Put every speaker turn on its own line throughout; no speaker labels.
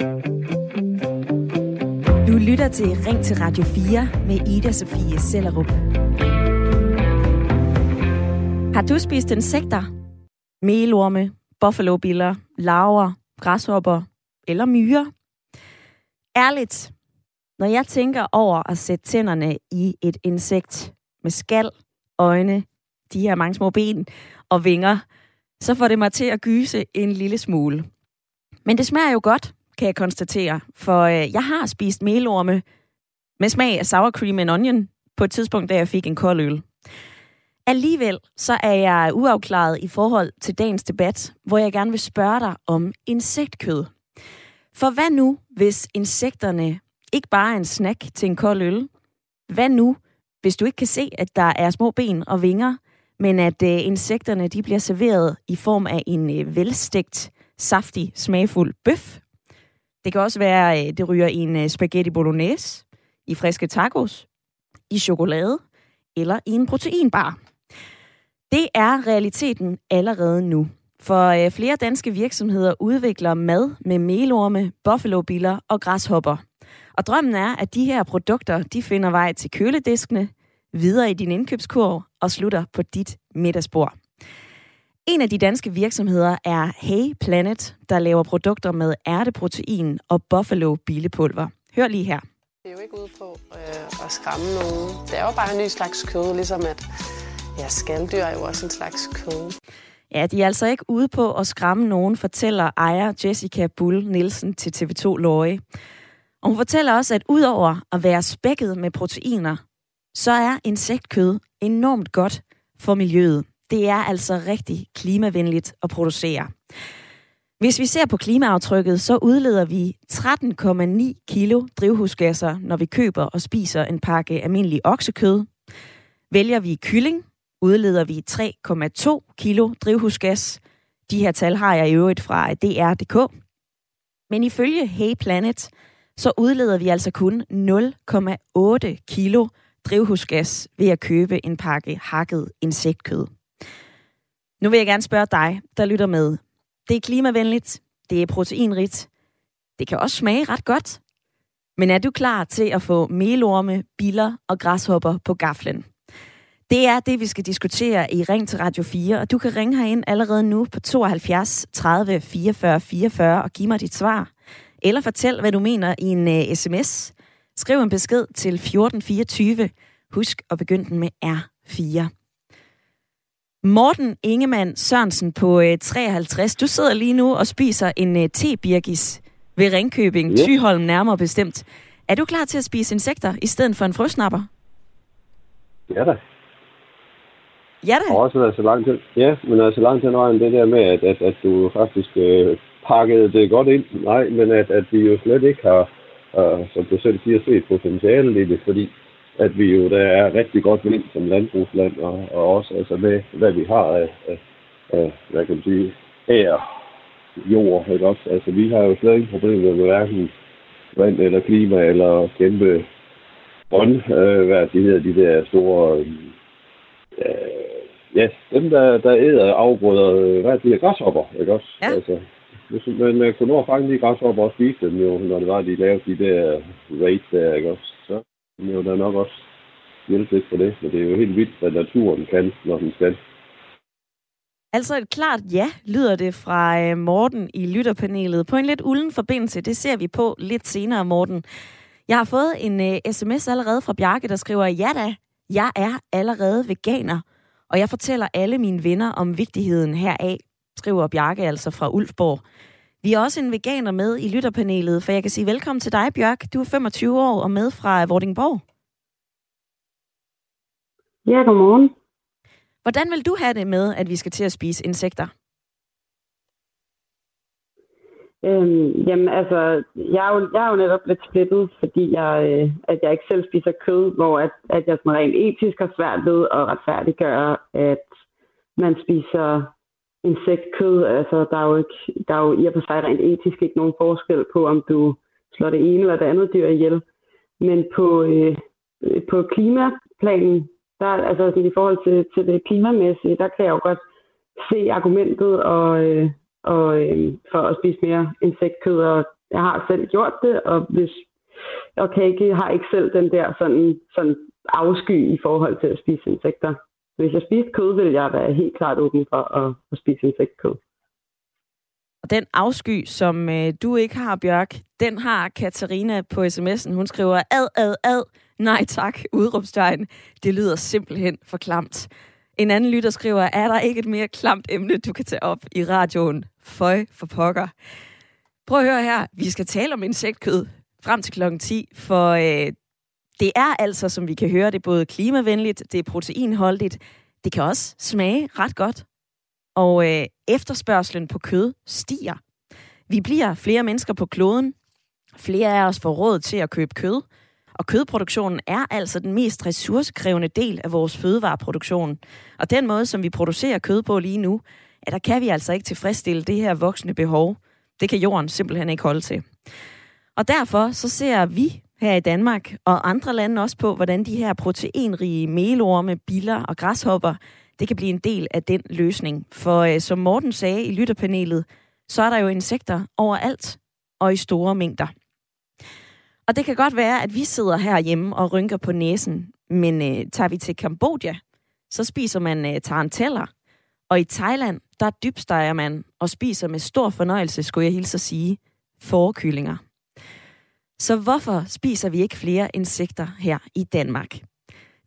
Du lytter til Ring til Radio 4 med Ida Sofie Sellerup. Har du spist insekter? Melorme, buffalobiller, larver, græshopper eller myrer? Ærligt, når jeg tænker over at sætte tænderne i et insekt med skal, øjne, de her mange små ben og vinger, så får det mig til at gyse en lille smule. Men det smager jo godt, kan jeg konstatere, for øh, jeg har spist melorme med smag af sour cream and onion på et tidspunkt, da jeg fik en kold øl. Alligevel så er jeg uafklaret i forhold til dagens debat, hvor jeg gerne vil spørge dig om insektkød. For hvad nu, hvis insekterne ikke bare er en snack til en kold øl? Hvad nu, hvis du ikke kan se, at der er små ben og vinger, men at øh, insekterne de bliver serveret i form af en øh, velstegt, saftig, smagfuld bøf? Det kan også være, øh, det ryger i en øh, spaghetti bolognese, i friske tacos, i chokolade eller i en proteinbar. Det er realiteten allerede nu. For øh, flere danske virksomheder udvikler mad med melorme, buffalobiller og græshopper. Og drømmen er, at de her produkter de finder vej til kølediskene, videre i din indkøbskurv og slutter på dit middagsbord. En af de danske virksomheder er Hey Planet, der laver produkter med ærteprotein og buffalo billepulver. Hør lige her.
Det er jo ikke ude på øh, at skræmme nogen. Det er jo bare en ny slags kød, ligesom at ja, skalddyr er jo også en slags kød.
Ja, de er altså ikke ude på at skræmme nogen, fortæller ejer Jessica Bull Nielsen til TV2 Løje. Og hun fortæller også, at udover at være spækket med proteiner, så er insektkød enormt godt for miljøet. Det er altså rigtig klimavenligt at producere. Hvis vi ser på klimaaftrykket, så udleder vi 13,9 kilo drivhusgasser, når vi køber og spiser en pakke almindelig oksekød. Vælger vi kylling, udleder vi 3,2 kilo drivhusgas. De her tal har jeg i øvrigt fra DR.dk. Men ifølge Hey Planet, så udleder vi altså kun 0,8 kilo drivhusgas ved at købe en pakke hakket insektkød. Nu vil jeg gerne spørge dig, der lytter med. Det er klimavenligt, det er proteinrigt, det kan også smage ret godt. Men er du klar til at få melorme, biller og græshopper på gaflen? Det er det, vi skal diskutere i Ring til Radio 4, og du kan ringe herind allerede nu på 72 30 44 44 og give mig dit svar. Eller fortæl, hvad du mener i en øh, uh, sms. Skriv en besked til 1424. Husk at begynde den med R4. Morten Ingemann Sørensen på øh, 53. Du sidder lige nu og spiser en uh, tebirgis ved Ringkøbing, yeah. Tyholm nærmere bestemt. Er du klar til at spise insekter i stedet for en frøsnapper?
Ja da.
Ja da.
Og også været så langt hen. Ja, men altså langt hen vejen det der med, at, at, at du faktisk øh, pakkede det godt ind. Nej, men at, at vi jo slet ikke har, øh, som du selv siger, set potentialet i det, fordi at vi jo der er rigtig godt vind som landbrugsland, og, og også altså med, hvad vi har af, af, af hvad kan man sige, ær, jord, ikke også? Altså, vi har jo slet ikke problemer med hverken vand eller klima eller kæmpe grøn, øh, hvad de hedder, de der store, øh, ja, dem der, der æder afgrøder, øh, hvad de her græshopper, ikke også?
Ja. Altså,
hvis man kunne nå at fange de græshopper og spise dem jo, når det var, de lavede de der rates der, ikke også? Så det vil da nok også hjælpe lidt på det, men det er jo helt vildt, hvad naturen kan, når den skal.
Altså et klart ja, lyder det fra øh, Morten i lytterpanelet. På en lidt ulden forbindelse, det ser vi på lidt senere, Morten. Jeg har fået en øh, uh, sms allerede fra Bjarke, der skriver, ja da, jeg er allerede veganer, og jeg fortæller alle mine venner om vigtigheden heraf, skriver Bjarke altså fra Ulfborg. Vi er også en veganer med i lytterpanelet, for jeg kan sige velkommen til dig, Bjørk. Du er 25 år og med fra Vordingborg.
Ja, godmorgen.
Hvordan vil du have det med, at vi skal til at spise insekter?
Øhm, jamen altså, jeg er, jo, jeg er jo netop lidt splittet, fordi jeg, øh, at jeg ikke selv spiser kød, hvor at, at jeg sådan rent etisk har svært ved at retfærdiggøre, at man spiser insektkød. Altså, der er, jo ikke, der er jo i og for sig rent etisk ikke nogen forskel på, om du slår det ene eller det andet dyr ihjel. Men på, øh, på klimaplanen, der, altså i forhold til, til det klimamæssige, der kan jeg jo godt se argumentet og, øh, og, øh, for at spise mere insektkød. Og jeg har selv gjort det, og hvis og kan ikke, har ikke selv den der sådan, sådan afsky i forhold til at spise insekter. Hvis jeg spiste kød, vil jeg være helt klart åben for at, at spise insektkød.
Og den afsky, som øh, du ikke har, Bjørk, den har Katarina på sms'en. Hun skriver, ad, ad, ad, nej tak, udråbstegn. Det lyder simpelthen for klamt. En anden lytter skriver, er der ikke et mere klamt emne, du kan tage op i radioen? Føj for pokker. Prøv at høre her. Vi skal tale om insektkød frem til klokken 10, for øh, det er altså, som vi kan høre, det er både klimavenligt, det er proteinholdigt, det kan også smage ret godt. Og øh, efterspørgselen på kød stiger. Vi bliver flere mennesker på kloden. Flere af os får råd til at købe kød. Og kødproduktionen er altså den mest ressourcekrævende del af vores fødevareproduktion. Og den måde, som vi producerer kød på lige nu, ja, der kan vi altså ikke tilfredsstille det her voksende behov. Det kan jorden simpelthen ikke holde til. Og derfor så ser vi her i Danmark og andre lande også på, hvordan de her proteinrige melorme, biller og græshopper, det kan blive en del af den løsning. For øh, som Morten sagde i lytterpanelet, så er der jo insekter overalt og i store mængder. Og det kan godt være, at vi sidder herhjemme og rynker på næsen, men øh, tager vi til Kambodja, så spiser man øh, taranteller. Og i Thailand, der dybsteger man og spiser med stor fornøjelse, skulle jeg hilse at sige, forkyllinger. Så hvorfor spiser vi ikke flere insekter her i Danmark?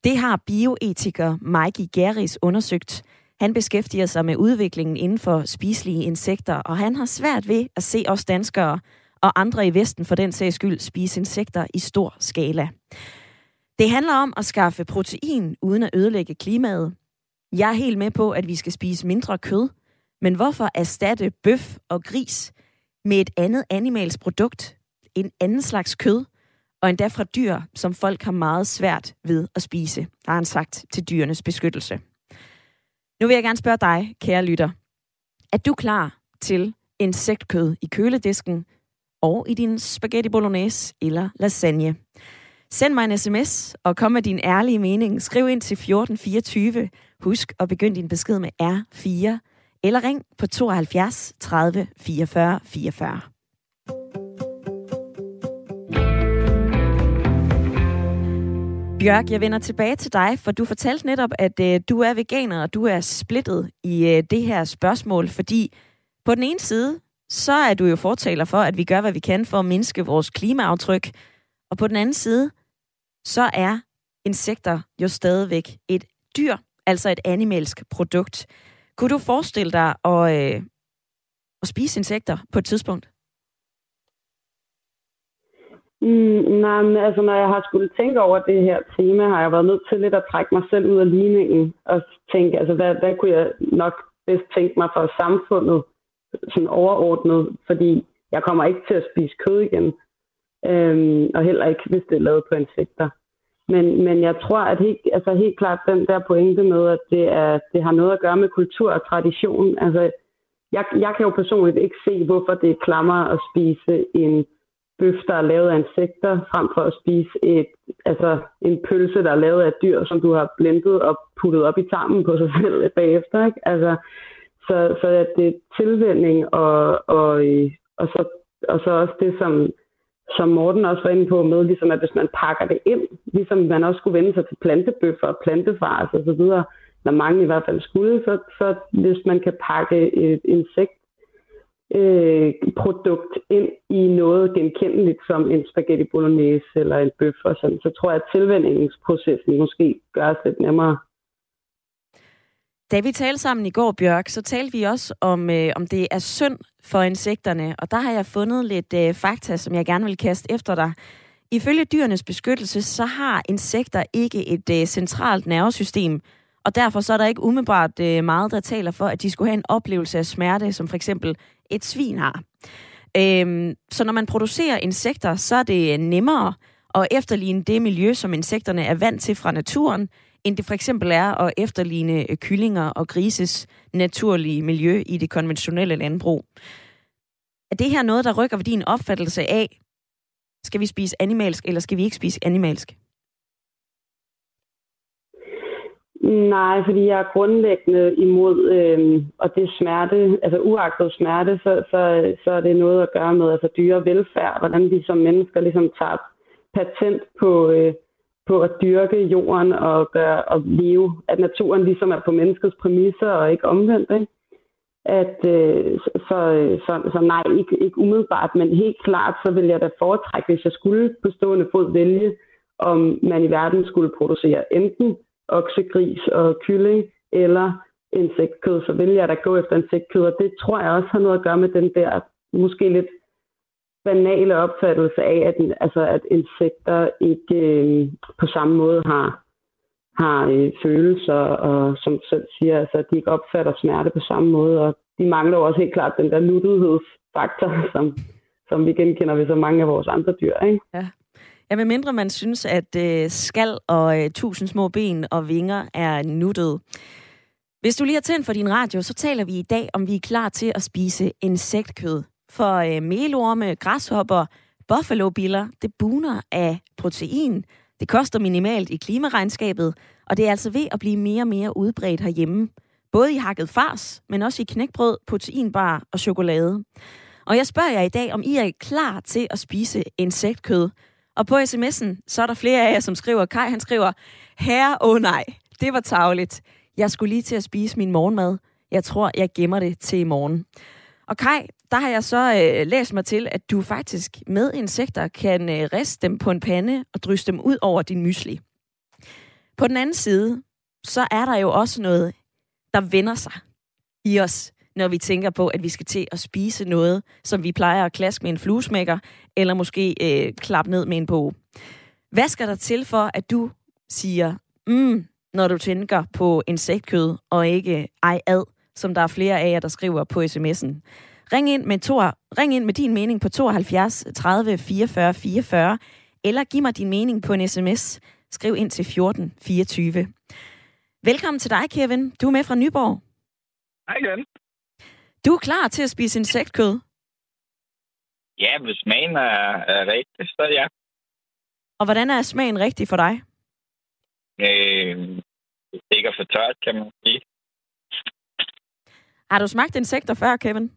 Det har bioetiker Mikey Geris undersøgt. Han beskæftiger sig med udviklingen inden for spiselige insekter, og han har svært ved at se os danskere og andre i Vesten for den sags skyld spise insekter i stor skala. Det handler om at skaffe protein uden at ødelægge klimaet. Jeg er helt med på, at vi skal spise mindre kød, men hvorfor erstatte bøf og gris med et andet animals produkt, en anden slags kød, og endda fra dyr, som folk har meget svært ved at spise, har han sagt til dyrenes beskyttelse. Nu vil jeg gerne spørge dig, kære lytter. Er du klar til insektkød i køledisken og i din spaghetti bolognese eller lasagne? Send mig en sms og kom med din ærlige mening. Skriv ind til 1424. Husk at begynde din besked med R4 eller ring på 72 30 44 44. Bjørk, jeg vender tilbage til dig, for du fortalte netop, at øh, du er veganer, og du er splittet i øh, det her spørgsmål, fordi på den ene side, så er du jo fortaler for, at vi gør, hvad vi kan for at mindske vores klimaaftryk, og på den anden side, så er insekter jo stadigvæk et dyr, altså et animalsk produkt. Kunne du forestille dig at, øh, at spise insekter på et tidspunkt?
Mm, nej, men altså når jeg har skulle tænke over det her tema, har jeg været nødt til lidt at trække mig selv ud af ligningen og tænke, altså hvad, hvad kunne jeg nok bedst tænke mig for samfundet sådan overordnet, fordi jeg kommer ikke til at spise kød igen, øhm, og heller ikke, hvis det er lavet på insekter. Men, men jeg tror, at helt, altså helt klart den der pointe med, at det, er, det har noget at gøre med kultur og tradition. Altså, jeg, jeg kan jo personligt ikke se, hvorfor det er klammer at spise en bøf, der er lavet af insekter, frem for at spise et, altså en pølse, der er lavet af dyr, som du har blendet og puttet op i tarmen på sig selv bagefter. Ikke? Altså, så, så at det er tilvænding, og, og, øh, og, så, og så også det, som, som Morten også var inde på med, ligesom at hvis man pakker det ind, ligesom man også skulle vende sig til plantebøffer og plantefars og så videre, når mange i hvert fald skulle, så, så hvis man kan pakke et insekt øh, produkt ind i noget genkendeligt som en spaghetti bolognese eller en bøf og sådan, så tror jeg, at tilvændingsprocessen måske gøres lidt nemmere.
Da vi talte sammen i går, Bjørk, så talte vi også om, øh, om det er synd for insekterne, og der har jeg fundet lidt øh, fakta, som jeg gerne vil kaste efter dig. Ifølge dyrenes beskyttelse, så har insekter ikke et øh, centralt nervesystem, og derfor så er der ikke umiddelbart øh, meget, der taler for, at de skulle have en oplevelse af smerte, som for eksempel et svin har. Øhm, så når man producerer insekter, så er det nemmere at efterligne det miljø, som insekterne er vant til fra naturen, end det for eksempel er at efterligne øh, kyllinger og grises naturlige miljø i det konventionelle landbrug. Er det her noget, der rykker ved din opfattelse af, skal vi spise animalsk, eller skal vi ikke spise animalsk?
Nej, fordi jeg er grundlæggende imod, øh, og det er smerte, altså uagtet smerte, så, så, så er det noget at gøre med altså dyre velfærd, hvordan vi som mennesker ligesom tager patent på, øh, på at dyrke jorden og, gøre, og leve, at naturen ligesom er på menneskets præmisser og ikke omvendt. Ikke? At, øh, så, så, øh, så nej, ikke, ikke umiddelbart, men helt klart, så vil jeg da foretrække, hvis jeg skulle på stående fod vælge, om man i verden skulle producere enten oksegris og kylling eller insektkød, så vil jeg da gå efter insektkød, og det tror jeg også har noget at gøre med den der måske lidt banale opfattelse af, at, altså, at insekter ikke øh, på samme måde har, har øh, følelser, og som selv siger, altså, at de ikke opfatter smerte på samme måde, og de mangler også helt klart den der nuttighedsfaktor, som, som vi genkender ved så mange af vores andre dyr. Ikke?
Ja. Ja, med mindre man synes, at øh, skal og øh, tusind små ben og vinger er nuttet. Hvis du lige har tændt for din radio, så taler vi i dag, om vi er klar til at spise insektkød. For øh, melorme, græshopper, buffalo-biller, det buner af protein. Det koster minimalt i klimaregnskabet, og det er altså ved at blive mere og mere udbredt herhjemme. Både i hakket fars, men også i knækbrød, proteinbar og chokolade. Og jeg spørger jer i dag, om I er klar til at spise insektkød. Og på sms'en, så er der flere af jer, som skriver, Kai han skriver, herre, åh oh nej, det var tavligt. Jeg skulle lige til at spise min morgenmad. Jeg tror, jeg gemmer det til i morgen. Og Kai, der har jeg så øh, læst mig til, at du faktisk med insekter kan øh, riste dem på en pande og drysse dem ud over din mysli. På den anden side, så er der jo også noget, der vender sig i os, når vi tænker på, at vi skal til at spise noget, som vi plejer at klaske med en fluesmækker, eller måske øh, klappe ned med en bog. Hvad skal der til for, at du siger, mm, når du tænker på insektkød, og ikke ej ad, som der er flere af jer, der skriver på sms'en. Ring ind med, to, ring ind med din mening på 72 30 44 44, eller giv mig din mening på en sms. Skriv ind til 14 24. Velkommen til dig, Kevin. Du er med fra Nyborg.
Hej igen.
Du er klar til at spise insektkød?
Ja, hvis smagen er, er rigtig, så ja.
Og hvordan er smagen rigtig for dig?
Øh, det er ikke for tørt, kan man sige.
Har du smagt insekter før, Kevin?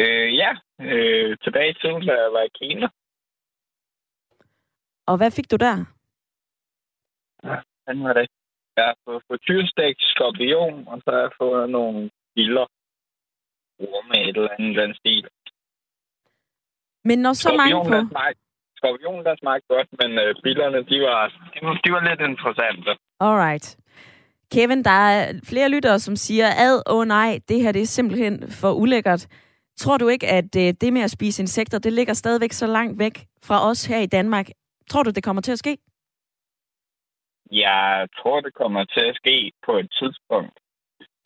Øh, ja, øh, tilbage i tiden, da jeg var i Kina.
Og hvad fik du der?
Den var det. Jeg har fået skorpion, og så har jeg fået nogle biller. Orme et eller andet den stil.
Men når så mange på...
Skorpion, der smagte godt, men øh, billerne, de var, de, var, de var lidt interessante.
Alright. Kevin, der er flere lyttere, som siger, ad, åh oh nej, det her det er simpelthen for ulækkert. Tror du ikke, at øh, det med at spise insekter, det ligger stadigvæk så langt væk fra os her i Danmark? Tror du, det kommer til at ske?
Jeg tror, det kommer til at ske på et tidspunkt.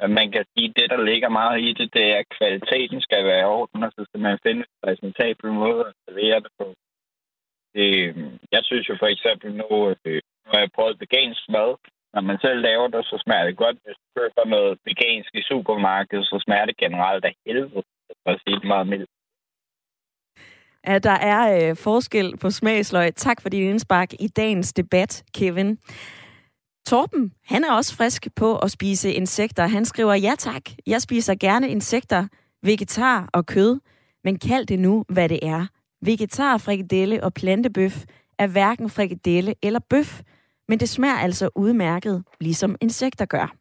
Man kan sige, at det, der ligger meget i det, det er, at kvaliteten skal være i orden, og så skal man finde en præsentabel måde at servere det på. Øhm, jeg synes jo for eksempel, nu, øh, nu har jeg prøvet vegansk mad, når man selv laver det, så smager det godt. Hvis du køber noget vegansk i supermarkedet, så smager det generelt af helvede, for at sige det meget mildt.
Ja, der er øh, forskel på smagsløg. Tak for din indspark i dagens debat, Kevin. Torben, han er også frisk på at spise insekter. Han skriver, ja tak, jeg spiser gerne insekter, vegetar og kød, men kald det nu, hvad det er. Vegetar, frikadelle og plantebøf er hverken frikadelle eller bøf men det smager altså udmærket, ligesom insekter gør.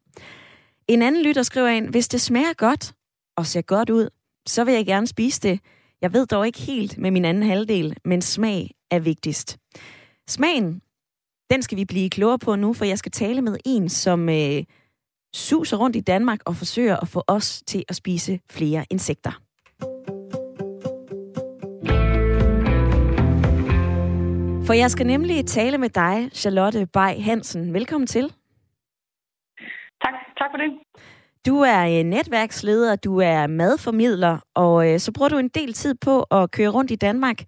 En anden lytter skriver ind, hvis det smager godt og ser godt ud, så vil jeg gerne spise det. Jeg ved dog ikke helt med min anden halvdel, men smag er vigtigst. Smagen, den skal vi blive klogere på nu, for jeg skal tale med en, som øh, suser rundt i Danmark og forsøger at få os til at spise flere insekter. For jeg skal nemlig tale med dig, Charlotte Bay Hansen. Velkommen til.
Tak, tak for det.
Du er øh, netværksleder, du er madformidler, og øh, så bruger du en del tid på at køre rundt i Danmark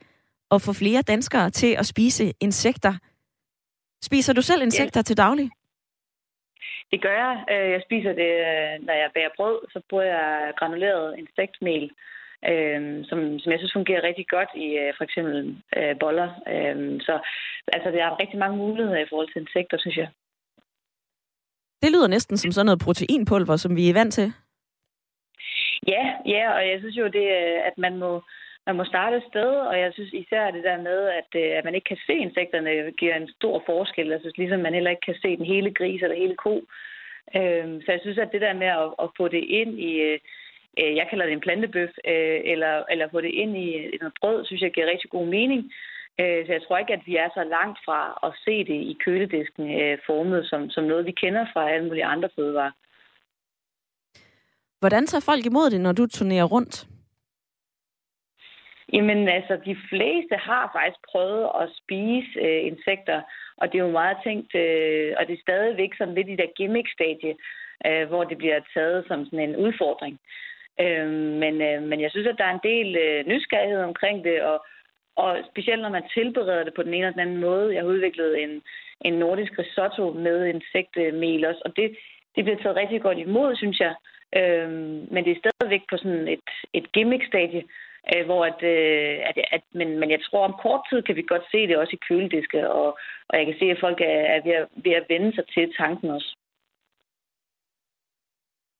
og få flere danskere til at spise insekter. Spiser du selv insekter ja. til daglig?
Det gør jeg. Øh, jeg spiser det, når jeg bager brød, så bruger jeg granuleret insektmel øh, som, som jeg synes fungerer rigtig godt i øh, for eksempel øh, boller. Øh, så altså, der er rigtig mange muligheder i forhold til insekter, synes jeg.
Det lyder næsten som sådan noget proteinpulver, som vi er vant til.
Ja, ja, og jeg synes jo, det, at man må, man må starte et sted, og jeg synes især det der med, at, øh, at man ikke kan se insekterne, giver en stor forskel. Jeg synes ligesom, man heller ikke kan se den hele gris eller hele ko. Øhm, så jeg synes, at det der med at, at få det ind i, øh, øh jeg kalder det en plantebøf, øh, eller, eller få det ind i, i noget brød, synes jeg giver rigtig god mening. Øh, så jeg tror ikke, at vi er så langt fra at se det i køledisken formet som, som noget, vi kender fra alle mulige andre fødevarer.
Hvordan tager folk imod det, når du turnerer rundt?
Jamen altså, de fleste har faktisk prøvet at spise øh, insekter, og det er jo meget tænkt, øh, og det er stadigvæk sådan lidt i der gimmick-stadie, øh, hvor det bliver taget som sådan en udfordring. Øh, men, øh, men jeg synes, at der er en del øh, nysgerrighed omkring det, og, og specielt når man tilbereder det på den ene eller den anden måde. Jeg har udviklet en, en nordisk risotto med insektmel også, og det, det bliver taget rigtig godt imod, synes jeg. Øh, men det er stadigvæk på sådan et, et gimmick-stadie, øh, hvor at, øh, at, at men, men jeg tror, om kort tid kan vi godt se det også i kølediske, og, og jeg kan se, at folk er, er ved, at, ved at vende sig til tanken også.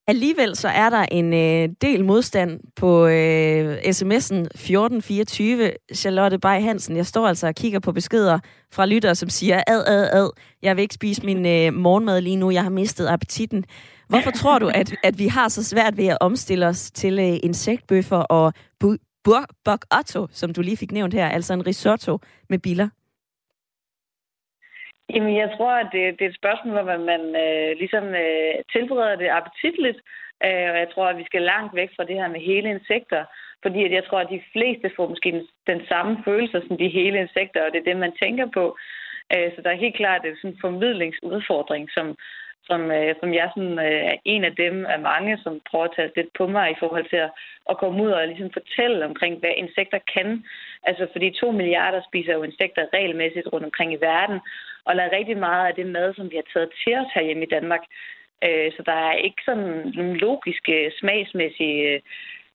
Alligevel så er der en øh, del modstand på øh, sms'en 1424. Charlotte Bay Hansen, jeg står altså og kigger på beskeder fra lyttere, som siger, ad, ad, ad, jeg vil ikke spise min øh, morgenmad lige nu, jeg har mistet appetitten. Hvorfor tror du, at, at vi har så svært ved at omstille os til øh, insektbøffer og bok otto, som du lige fik nævnt her, altså en risotto med biller?
Jamen, jeg tror, at det, det er et spørgsmål, hvor man, man øh, ligesom øh, tilbereder det appetitligt, øh, og jeg tror, at vi skal langt væk fra det her med hele insekter, fordi at jeg tror, at de fleste får måske den, den samme følelse som de hele insekter, og det er det, man tænker på. Øh, så der er helt klart en sådan formidlingsudfordring, som, som, øh, som jeg sådan, øh, er en af dem af mange, som prøver at tage lidt på mig i forhold til at, at komme ud og ligesom fortælle omkring, hvad insekter kan. Altså fordi to milliarder spiser jo insekter regelmæssigt rundt omkring i verden, og lader rigtig meget af det mad, som vi har taget til os herhjemme i Danmark. Øh, så der er ikke sådan nogle logiske, smagsmæssige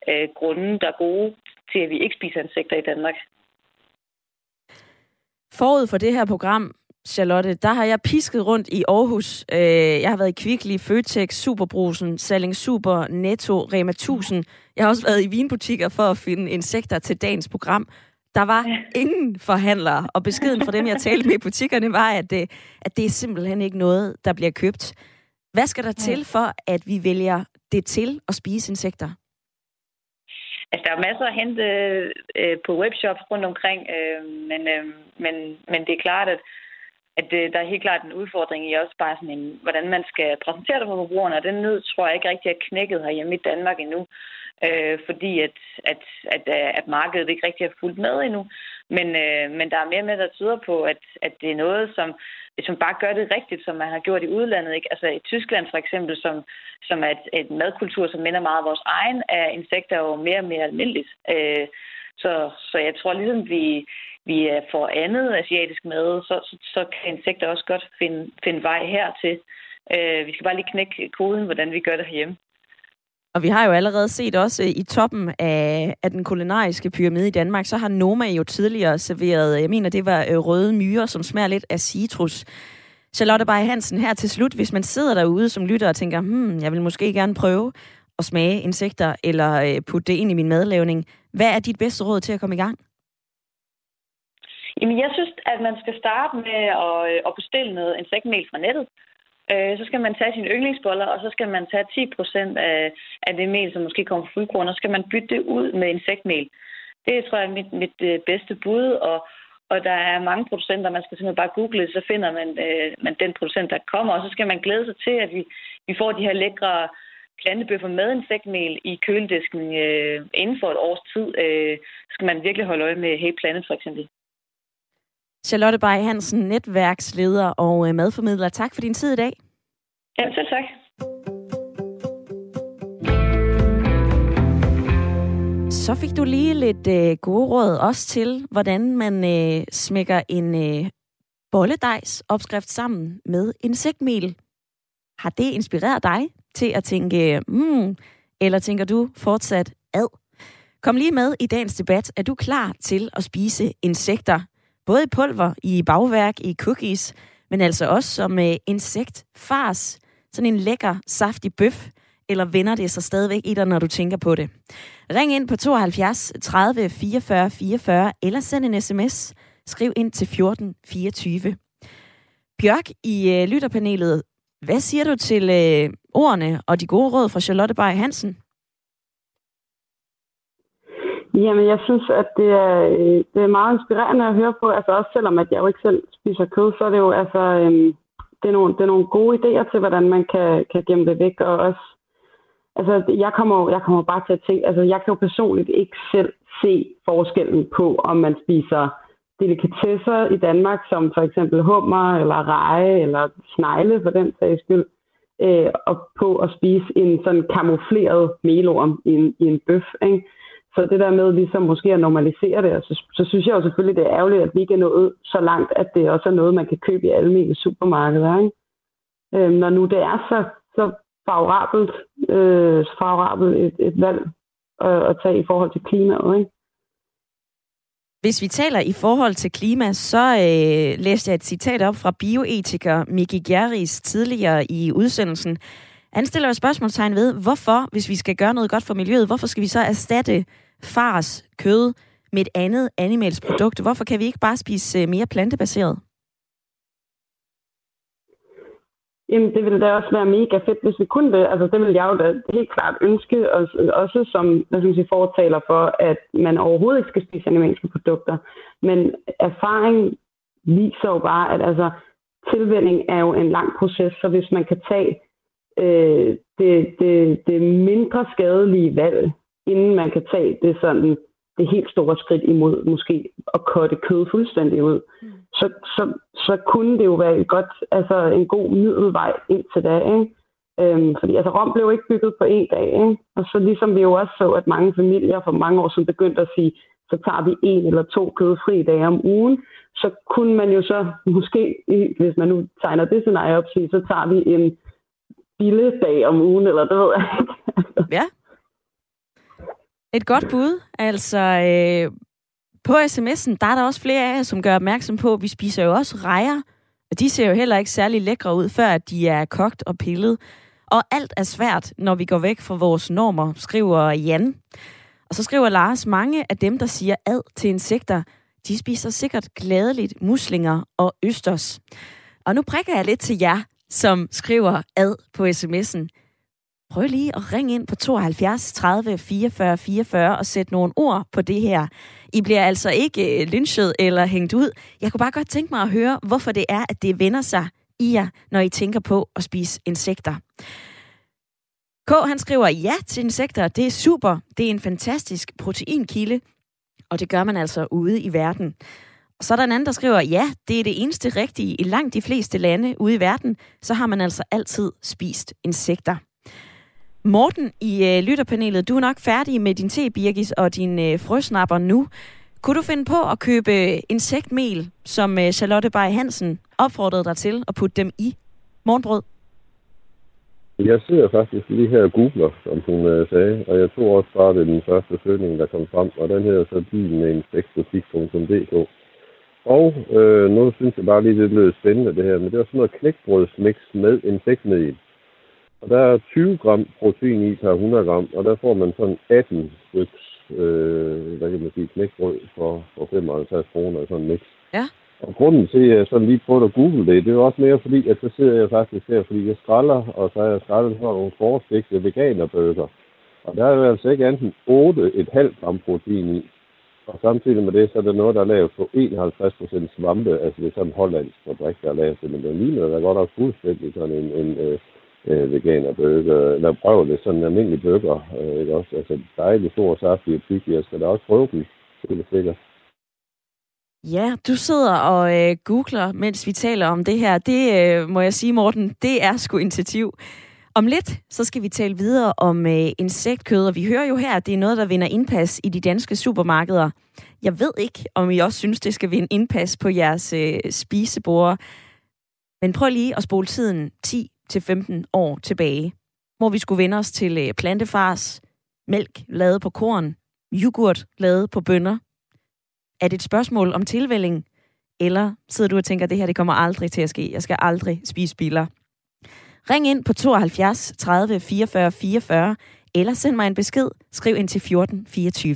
øh, grunde, der er gode til, at vi ikke spiser insekter i Danmark.
Forud for det her program, Charlotte, der har jeg pisket rundt i Aarhus. Øh, jeg har været i Kvickly, Føtex, Superbrusen, Salling Super, Netto, Rema 1000. Jeg har også været i vinbutikker for at finde insekter til dagens program. Der var ingen forhandlere, og beskeden fra dem, jeg talte med i butikkerne, var, at det, at det er simpelthen ikke noget, der bliver købt. Hvad skal der til for, at vi vælger det til at spise insekter?
Altså, der er masser at hente øh, på webshops rundt omkring, øh, men, øh, men, men det er klart, at at øh, der er helt klart en udfordring i også bare sådan en, hvordan man skal præsentere det for forbrugerne, og den nød tror jeg ikke rigtig er knækket herhjemme i Danmark endnu, øh, fordi at, at, at, øh, at markedet ikke rigtig har fulgt med endnu. Men, øh, men der er mere med, der tyder på, at, at det er noget, som hvis man bare gør det rigtigt, som man har gjort i udlandet. Ikke? Altså i Tyskland for eksempel, som, som er et, et madkultur, som minder meget om vores egen, er insekter jo mere og mere almindeligt. Øh, så, så jeg tror ligesom, vi, vi får andet asiatisk mad, så, så, så kan insekter også godt finde, finde vej hertil. Øh, vi skal bare lige knække koden, hvordan vi gør det herhjemme.
Og vi har jo allerede set også øh, i toppen af, af den kulinariske pyramide i Danmark, så har Noma jo tidligere serveret, jeg mener det var øh, røde myrer, som smager lidt af citrus. Charlotte Bay Hansen, her til slut, hvis man sidder derude som lytter og tænker, hmm, jeg vil måske gerne prøve at smage insekter eller øh, putte det ind i min madlavning. Hvad er dit bedste råd til at komme i gang?
Jamen, jeg synes, at man skal starte med at, øh, at bestille noget insektmel fra nettet. Øh, så skal man tage sine yndlingsboller, og så skal man tage 10% af, af det mel, som måske kommer fra fuldkorn, og så skal man bytte det ud med insektmel. Det tror jeg er mit, mit øh, bedste bud, og, og der er mange producenter, man skal simpelthen bare google, så finder man, øh, man den producent, der kommer, og så skal man glæde sig til, at vi, vi får de her lækre plantebøffer med insektmel i køledisken øh, inden for et års tid. Øh, skal man virkelig holde øje med Hey Planet for eksempel.
Charlotte Bay Hansen, netværksleder og øh, madformidler. Tak for din tid i dag.
Ja, selv tak.
Så fik du lige lidt øh, gode råd også til, hvordan man øh, smækker en øh, bolledejs opskrift sammen med insektmel. Har det inspireret dig til at tænke, hmm, eller tænker du fortsat ad? Kom lige med i dagens debat. Er du klar til at spise insekter? Både i pulver, i bagværk, i cookies, men altså også som øh, uh, insekt fars. sådan en lækker, saftig bøf, eller vender det sig stadigvæk i dig, når du tænker på det? Ring ind på 72 30 44 44, eller send en sms. Skriv ind til 14 24. Bjørk i øh, lytterpanelet, hvad siger du til øh, ordene og de gode råd fra Charlotte Bay Hansen?
Jamen, jeg synes, at det er, øh, det er meget inspirerende at høre på. Altså også selvom, at jeg jo ikke selv spiser kød, så er det jo altså, øhm, det, er nogle, det er nogle gode idéer til, hvordan man kan, kan gemme det væk. Og også, altså, jeg kommer, jeg kommer bare til at tænke, altså, jeg kan jo personligt ikke selv se forskellen på, om man spiser delikatesser i Danmark, som for eksempel hummer, eller reje, eller snegle for den sags skyld, øh, Øh, og på at spise en sådan kamufleret melorm i en, i en bøf. Ikke? Så det der med ligesom måske at normalisere det, og så, så synes jeg jo selvfølgelig, det er ærgerligt, at vi ikke er nået så langt, at det også er noget, man kan købe i almindelige supermarkeder. Ikke? Øh, når nu det er så, så favorabelt, øh, favorabelt et, et valg at, at tage i forhold til klimaet. Ikke?
Hvis vi taler i forhold til klima, så øh, læste jeg et citat op fra bioetiker Miki Gjerris tidligere i udsendelsen. Han stiller jo spørgsmålstegn ved, hvorfor, hvis vi skal gøre noget godt for miljøet, hvorfor skal vi så erstatte fars kød med et andet animalsk produkt? Hvorfor kan vi ikke bare spise øh, mere plantebaseret?
Jamen, det ville da også være mega fedt, hvis vi kunne det. Altså, det ville jeg jo da helt klart ønske, os, også som hvad skal sige, fortaler for, at man overhovedet ikke skal spise animalske produkter. Men erfaring viser jo bare, at altså, tilvænding er jo en lang proces, så hvis man kan tage øh, det, det, det mindre skadelige valg, inden man kan tage det sådan det helt store skridt imod måske at kotte kød fuldstændig ud, mm så, så, så kunne det jo være et godt, altså en god middelvej ind til det. Ikke? Øhm, fordi altså Rom blev ikke bygget på en dag. Ikke? Og så ligesom vi jo også så, at mange familier for mange år siden begyndte at sige, så tager vi en eller to kødfri dage om ugen, så kunne man jo så måske, hvis man nu tegner det scenarie op, sige, så tager vi en billedag om ugen, eller det ved jeg ikke.
ja. Et godt bud. Altså, øh, på sms'en, der er der også flere af jer, som gør opmærksom på, at vi spiser jo også rejer, og de ser jo heller ikke særlig lækre ud, før de er kogt og pillet. Og alt er svært, når vi går væk fra vores normer, skriver Jan. Og så skriver Lars, mange af dem, der siger ad til insekter, de spiser sikkert gladeligt muslinger og østers. Og nu prikker jeg lidt til jer, som skriver ad på sms'en. Prøv lige at ringe ind på 72 30 44 44 og sætte nogle ord på det her. I bliver altså ikke øh, lynchet eller hængt ud. Jeg kunne bare godt tænke mig at høre, hvorfor det er, at det vender sig i jer, når I tænker på at spise insekter. K. han skriver, ja til insekter, det er super. Det er en fantastisk proteinkilde, og det gør man altså ude i verden. Og så er der en anden, der skriver, ja, det er det eneste rigtige. I langt de fleste lande ude i verden, så har man altså altid spist insekter. Morten i øh, lytterpanelet, du er nok færdig med din tebirgis og din øh, frøsnapper nu. Kunne du finde på at købe insektmel, som øh, Charlotte Bay Hansen opfordrede dig til at putte dem i morgenbrød?
Jeg sidder faktisk lige her og googler, som hun øh, sagde, og jeg tror også bare, det er den første søgning, der kom frem, og den hedder så din med insektbutik.dk. Og øh, nu synes jeg bare lige, det lød spændende det her, men det er sådan noget knækbrødsmix med insektmel. Og der er 20 gram protein i per 100 gram, og der får man sådan 18 styks, øh, hvad kan man sige, knækbrød for, for 55 kroner sådan en mix.
Ja.
Og grunden til, at jeg sådan lige prøvede at google det, det er også mere fordi, at så sidder jeg faktisk her, fordi jeg skralder, og så har jeg skraldet sådan nogle forstigte veganerbøger. Og der er jo altså ikke andet end 8,5 gram protein i. Og samtidig med det, så er det noget, der er lavet på 51 procent svampe. Altså det er sådan en hollandsk fabrik, der er lavet det. Men det ligner da godt nok fuldstændig sådan en, en øh, øh, veganerbøger. Eller prøv det sådan en almindelig burger, Øh, ikke også? Altså dejlig stor saftig og. Jeg skal da også prøve dem. helt sikkert.
Ja, du sidder og øh, googler, mens vi taler om det her. Det øh, må jeg sige, Morten, det er sgu initiativ. Om lidt, så skal vi tale videre om øh, insektkød, og vi hører jo her, at det er noget, der vinder indpas i de danske supermarkeder. Jeg ved ikke, om I også synes, det skal vinde indpas på jeres øh, spisebord. Men prøv lige at spole tiden 10 til 15 år tilbage, hvor vi skulle vende os til øh, plantefars, mælk lavet på korn, yoghurt lavet på bønner. Er det et spørgsmål om tilvælling, eller sidder du og tænker, at det her det kommer aldrig til at ske? Jeg skal aldrig spise biler. Ring ind på 72 30 44 44, eller send mig en besked. Skriv ind til 14 24.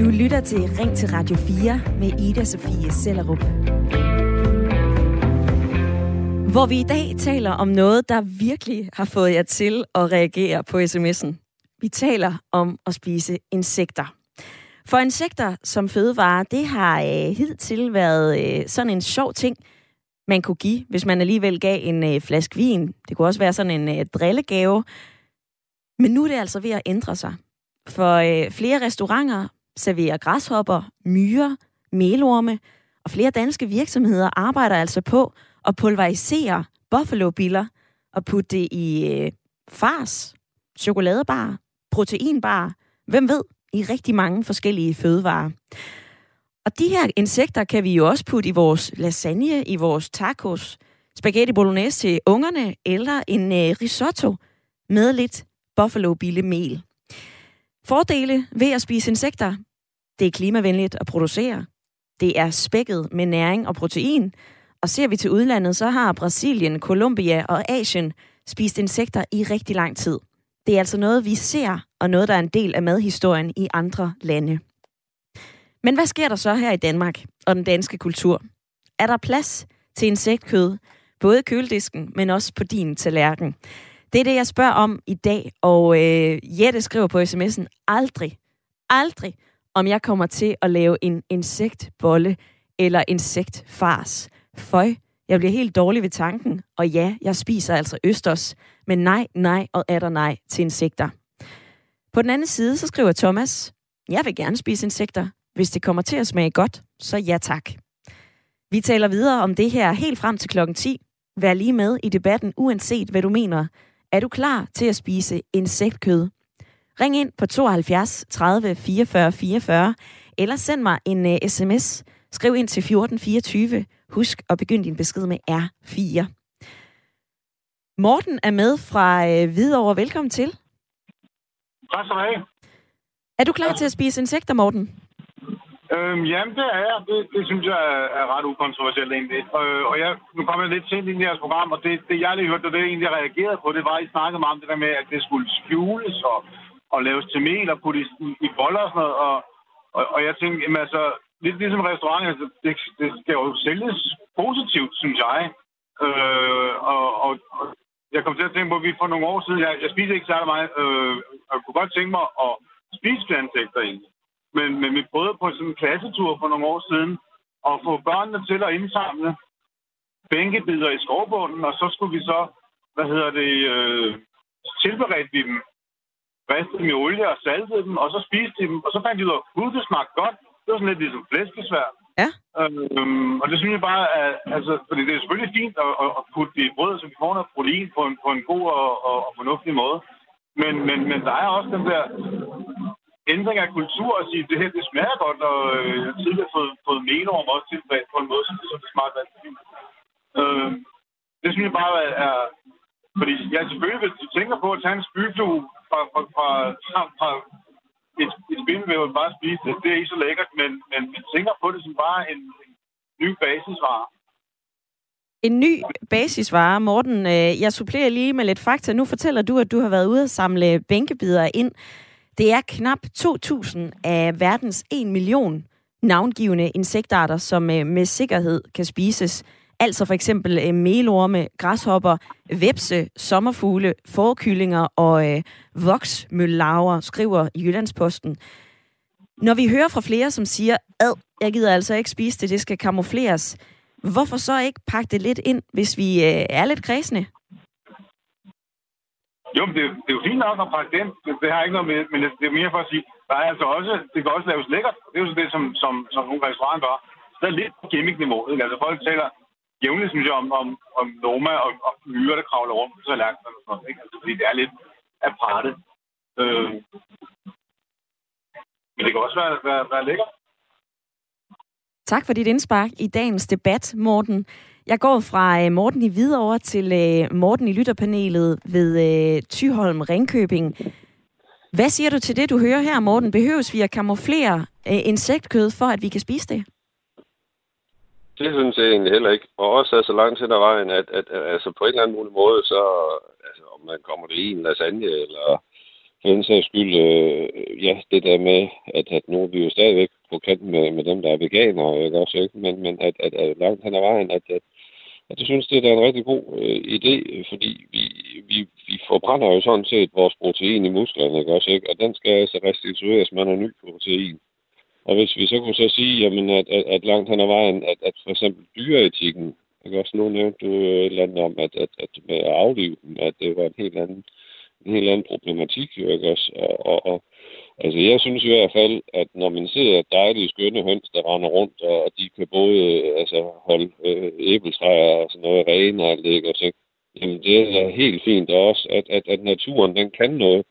Du lytter til Ring til Radio 4 med Ida Sofie Sellerup. Hvor vi i dag taler om noget, der virkelig har fået jer til at reagere på sms'en. Vi taler om at spise insekter. For insekter som fødevare, det har øh, hidtil været øh, sådan en sjov ting, man kunne give, hvis man alligevel gav en øh, flaske vin. Det kunne også være sådan en øh, drillegave. Men nu er det altså ved at ændre sig. For øh, flere restauranter serverer græshopper, myrer, melorme, og flere danske virksomheder arbejder altså på at pulverisere buffalo-biller og putte det i øh, fars, chokoladebar, proteinbar, hvem ved, i rigtig mange forskellige fødevarer. Og de her insekter kan vi jo også putte i vores lasagne, i vores tacos, spaghetti bolognese til ungerne, eller en øh, risotto med lidt buffalo mel. Fordele ved at spise insekter. Det er klimavenligt at producere. Det er spækket med næring og protein. Og ser vi til udlandet, så har Brasilien, Colombia og Asien spist insekter i rigtig lang tid. Det er altså noget, vi ser, og noget, der er en del af madhistorien i andre lande. Men hvad sker der så her i Danmark og den danske kultur? Er der plads til insektkød, både i køledisken, men også på din tallerken? Det er det, jeg spørger om i dag, og øh, Jette skriver på sms'en, aldrig, aldrig, om jeg kommer til at lave en insektbolle eller insektfars. Føj, jeg bliver helt dårlig ved tanken, og ja, jeg spiser altså østers, men nej, nej og er der nej til insekter. På den anden side, så skriver Thomas, jeg vil gerne spise insekter. Hvis det kommer til at smage godt, så ja tak. Vi taler videre om det her helt frem til klokken 10. Vær lige med i debatten, uanset hvad du mener. Er du klar til at spise insektkød? Ring ind på 72 30 44 44, eller send mig en øh, uh, sms. Skriv ind til 1424. Husk at begynde din besked med R4. Morten er med fra uh, Hvidovre. Velkommen til.
Tak skal du have.
Er du klar til at spise insekter, Morten?
Øhm, jamen, det er jeg. Det, det synes jeg er ret ukontroversielt egentlig. Øh, og jeg, nu kommer jeg lidt sent ind i jeres program, og det, det jeg lige hørte, og det jeg egentlig reagerede på, det var, at I snakkede meget om det der med, at det skulle skjules og, og laves til mel og puttes i, i boller og sådan noget. Og, og, og jeg tænkte, jamen altså, lidt ligesom restauranter, altså, det, det skal jo sælges positivt, synes jeg. Øh, og, og, og jeg kom til at tænke på, at vi for nogle år siden, jeg, jeg spiser ikke særlig meget, øh, og jeg kunne godt tænke mig at spise plantekter egentlig. Men, men vi prøvede på sådan en klassetur for nogle år siden at få børnene til at indsamle bænkebider i skovbunden, og så skulle vi så, hvad hedder det, øh, tilberedte vi dem, ristede dem i olie og saltede dem, og så spiste de dem, og så fandt de ud af, at det smagte godt. Det var sådan lidt ligesom flæskesvær.
Ja.
Øhm, og det synes jeg bare, at, altså, fordi det er selvfølgelig fint at, at putte det i brød, så vi får noget protein på en, på en god og, og, og fornuftig måde. Men, men, men der er også den der ændring af kultur og sige, at det her det smager godt, og øh, jeg har tidligere fået, fået menorm også til på en måde, som det, som det smart øh, Det synes jeg bare er, fordi ja, selvfølgelig, hvis du tænker på at tage en spyflue fra, fra, fra, fra, fra et, et bind vil man bare spise det, det er ikke så lækkert, men, men man tænker på det som bare en, en ny basisvare.
En ny basisvare, Morten. Øh, jeg supplerer lige med lidt fakta. Nu fortæller du, at du har været ude at samle bænkebider ind. Det er knap 2.000 af verdens 1 million navngivende insektarter, som øh, med sikkerhed kan spises. Altså for eksempel øh, melorme, græshopper, vepse, sommerfugle, forkyllinger og øh, voksmøllaver, skriver Jyllandsposten. Når vi hører fra flere, som siger, ad, jeg gider altså ikke spise det, det skal kamufleres, hvorfor så ikke pakke det lidt ind, hvis vi øh, er lidt kredsende?
Jo, men det, det er jo fint nok at pakke den. Det, det har ikke noget med, men det, det er mere for at sige, der er altså også, det kan også laves lækkert. Det er jo sådan det, som, som, som nogle restauranter gør. Så det er lidt på gimmick-niveau. Altså folk taler jævnligt, synes jeg, om, om, om Noma og, og myrer, der kravler rundt på tallerkenen og sådan noget. Ikke? Altså, fordi det er lidt aparte. Øh. Men det kan også være, være, være lækkert.
Tak for dit indspark i dagens debat, Morten. Jeg går fra øh, Morten i Hvidovre til øh, Morten i lytterpanelet ved øh, Tyholm Ringkøbing. Hvad siger du til det, du hører her, Morten? Behøves vi at kamuflere insektkød for, at vi kan spise det?
Det synes jeg egentlig heller ikke. Og også altså langt hen ad vejen, at, at, at altså på en eller anden måde, så altså, om man kommer det i en lasagne, eller for den sags skyld, øh, ja, det der med, at, at nu er vi jo stadigvæk på kant med, med dem, der er veganere, ikke også, ikke? Men, men at, at, at langt hen ad vejen, at, at, at jeg synes, det er en rigtig god øh, idé, fordi vi, vi, vi forbrænder jo sådan set vores protein i musklerne, ikke også, ikke? Og den skal altså restitueres med noget ny protein. Og hvis vi så kunne så sige, jamen, at, at, at langt hen ad vejen, at, at for eksempel dyreetikken, ikke også nu nævnte du et eller andet om, at, at, at med at aflive dem, at det var en helt anden, en helt anden problematik, jo, ikke også? Og, og, og altså, jeg synes i hvert fald, at når man ser dejlige, skønne høns, der render rundt, og de kan både altså, holde øh, æbletræer og sådan noget rene og alt det, ikke også? Jamen, det er helt fint også, at, at, at naturen, den kan noget.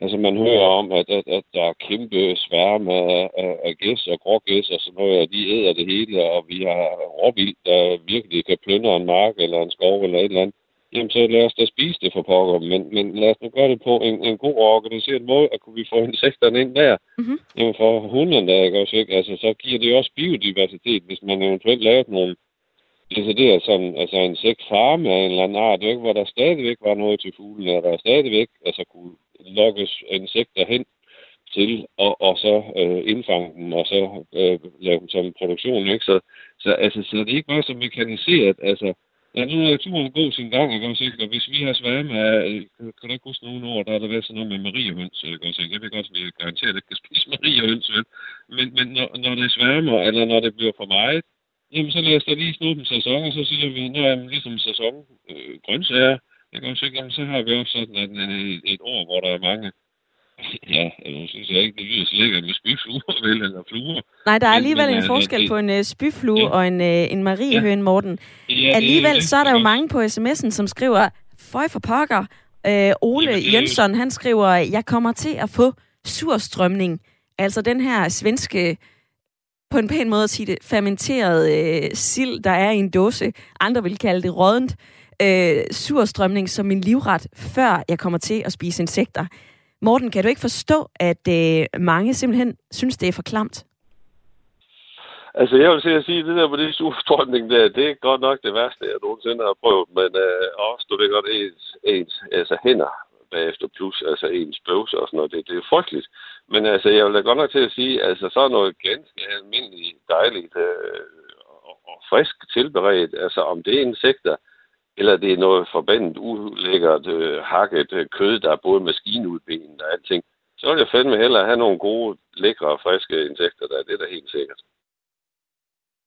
Altså, man hører om, at, at, at der er kæmpe sværme af, af, af gæs og grågæs og sådan noget, og de æder det hele, og vi har råvild, der virkelig kan plyndre en mark eller en skov eller et eller andet. Jamen, så lad os da spise det for pokker, men, men lad os nu gøre det på en, en god og organiseret måde, at kunne vi få insekterne ind der. Mm-hmm. Jamen, for hunderne der, ikke også, ikke? Altså, så giver det også biodiversitet, hvis man eventuelt laver nogle decideret sådan, altså insektfarme af en eller anden art, ikke? hvor der stadigvæk var noget til fuglene, og der stadigvæk altså, kunne lokkes insekter hen til, og, og så øh, indfange dem, og så øh, lave dem som produktion. Ikke? Så, så, altså, så det ikke var så mekaniseret. Altså, der er nu naturen god sin gang, ikke også, ikke? Og hvis vi har sværme øh, af, kan du ikke huske nogle år, der har der været sådan noget med mariehøns, ikke også, ikke? Jeg ved godt, at vi garanteret ikke kan spise mariehøns, vel? Men, men når, når det sværmer, eller når det bliver for meget, jamen så os da lige snuppe en sæson, og så siger vi, nu er det ligesom sæson øh, grøntsager, ikke også, ikke? Jamen, så har vi også sådan et, et, et år, hvor der er mange Ja, jeg synes jeg ikke, det lyder så lækkert med spyfluer, vel, eller fluer.
Nej, der er alligevel men, en øh, forskel det, på en uh, spyflue ja. og en, uh, en mariehøn, ja. Morten. Ja, alligevel det, så er der jo mange på sms'en, som skriver, føj for pokker. Uh, Ole Jønsson, han skriver, jeg kommer til at få surstrømning. Altså den her svenske på en pæn måde at sige det, fermenteret øh, sild, der er i en dåse. Andre vil kalde det rådent. Øh, surstrømning som min livret, før jeg kommer til at spise insekter. Morten, kan du ikke forstå, at øh, mange simpelthen synes, det er for klamt?
Altså, jeg vil sige, at sige, det der med det surstrømning der, det er godt nok det værste, jeg nogensinde har prøvet, men øh, også, du ved godt, ens, ens altså hænder bagefter, plus altså ens bøvs og sådan noget, det, det er frygteligt. Men altså, jeg vil da godt nok til at sige, altså så er noget ganske almindeligt dejligt øh, og, og frisk tilberedt, altså om det er insekter, eller det er noget forbandet ulækkert øh, hakket øh, kød, der er både maskinudbenet og alting, så vil jeg fandme hellere have nogle gode, lækre og friske insekter, der er det der helt sikkert.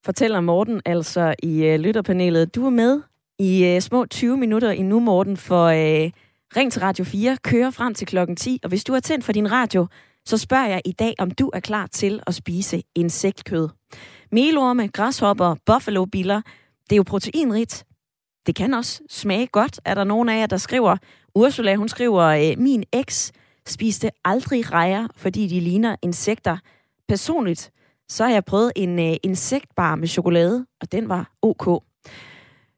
Fortæller Morten altså i øh, lytterpanelet. Du er med i øh, små 20 minutter i nu, Morten, for øh, Ring til Radio 4 kører frem til klokken 10. Og hvis du er tændt for din radio, så spørger jeg i dag, om du er klar til at spise insektkød. Melorme, græshopper, buffalo-biller, det er jo proteinrigt, det kan også smage godt, er der nogen af jer, der skriver. Ursula, hun skriver, øh, min eks spiste aldrig rejer, fordi de ligner insekter. Personligt, så har jeg prøvet en øh, insektbar med chokolade, og den var ok.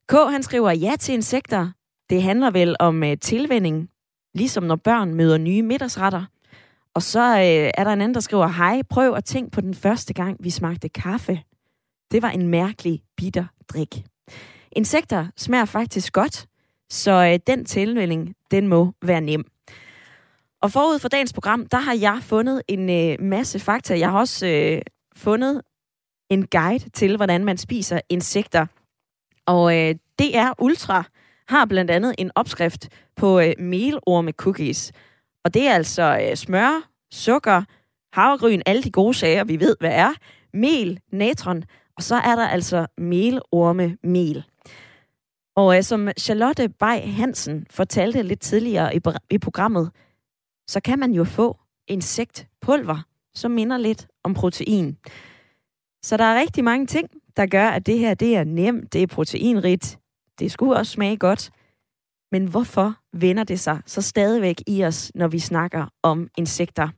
K, han skriver, ja til insekter. Det handler vel om øh, tilvænding, ligesom når børn møder nye middagsretter. Og så øh, er der en anden, der skriver, hej, prøv at tænke på den første gang, vi smagte kaffe. Det var en mærkelig bitter drik. Insekter smager faktisk godt, så øh, den tilvænning, den må være nem. Og forud for dagens program, der har jeg fundet en øh, masse fakta. Jeg har også øh, fundet en guide til, hvordan man spiser insekter. Og øh, er Ultra har blandt andet en opskrift på øh, melorme cookies. Og det er altså øh, smør, sukker, havregryn, alle de gode sager, vi ved, hvad er, mel, natron, og så er der altså melorme mel. Og øh, som Charlotte Bay Hansen fortalte lidt tidligere i, i programmet, så kan man jo få insektpulver, som minder lidt om protein. Så der er rigtig mange ting, der gør, at det her det er nemt, det er proteinrigt, det skulle også smage godt. Men hvorfor vender det sig så stadigvæk i os, når vi snakker om insekter?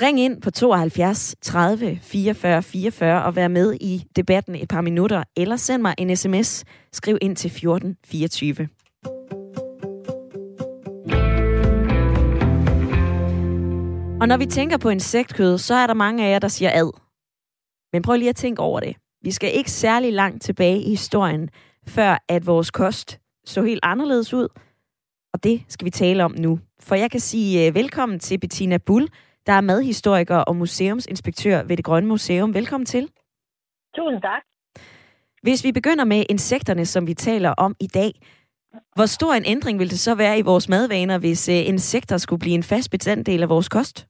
Ring ind på 72 30 44 44 og vær med i debatten et par minutter, eller send mig en sms. Skriv ind til 14 24. Og når vi tænker på insektkød, så er der mange af jer, der siger ad. Men prøv lige at tænke over det. Vi skal ikke særlig langt tilbage i historien, før at vores kost så helt anderledes ud. Og det skal vi tale om nu. For jeg kan sige uh, velkommen til Bettina Bull, der er madhistoriker og museumsinspektør ved det Grønne Museum. Velkommen til.
Tusind tak.
Hvis vi begynder med insekterne, som vi taler om i dag, hvor stor en ændring vil det så være i vores madvaner, hvis uh, insekter skulle blive en fast bestanddel af vores kost?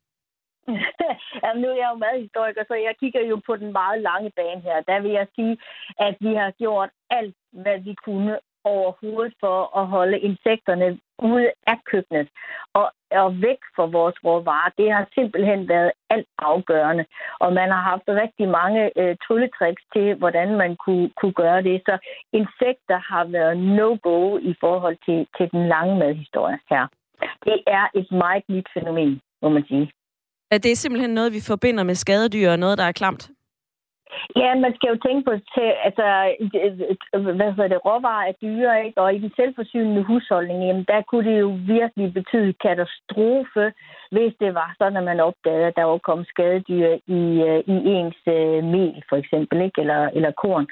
Jamen, nu er jeg jo madhistoriker, så jeg kigger jo på den meget lange bane her. Der vil jeg sige, at vi har gjort alt, hvad vi kunne overhovedet for at holde insekterne ude af køkkenet og, og væk fra vores råvarer. Det har simpelthen været alt afgørende, og man har haft rigtig mange øh, trylletricks til, hvordan man kunne, kunne gøre det. Så insekter har været no-go i forhold til, til den lange madhistorie her. Det er et meget nyt fænomen, må man sige.
At det er simpelthen noget, vi forbinder med skadedyr og noget, der er klamt?
Ja, man skal jo tænke på, til, altså, hvad hedder det, råvarer af dyre, ikke? og i den selvforsynende husholdning, jamen, der kunne det jo virkelig betyde katastrofe, hvis det var sådan, at man opdagede, at der var kommet skadedyr i, øh, i ens øh, mel, for eksempel, ikke? Eller, eller korn.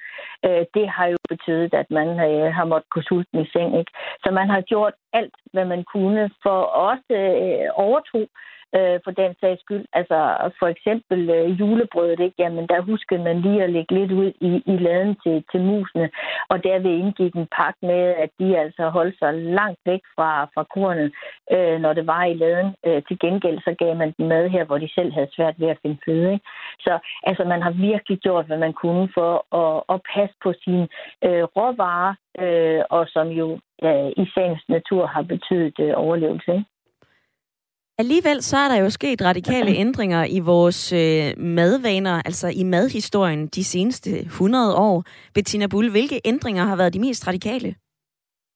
Øh, det har jo betydet, at man har måttet gå sulten i seng. Ikke? Så man har gjort alt, hvad man kunne for også overtro øh, for den sags skyld. Altså for eksempel øh, julebrødet, ikke? Jamen, der huskede man lige at lægge lidt ud i, i laden til, til musene, og derved indgik en pakke med, at de altså holdt sig langt væk fra, fra kornet, øh, når det var i laden. Øh, til gengæld så gav man dem mad her, hvor de selv havde svært ved at finde føde. Ikke? Så altså, man har virkelig gjort, hvad man kunne for at, at passe på sine øh, råvarer, øh, og som jo øh, i sagens natur har betydet øh, overlevelse. Ikke?
Alligevel så er der jo sket radikale ændringer i vores øh, madvaner, altså i madhistorien de seneste 100 år. Bettina Bull, hvilke ændringer har været de mest radikale?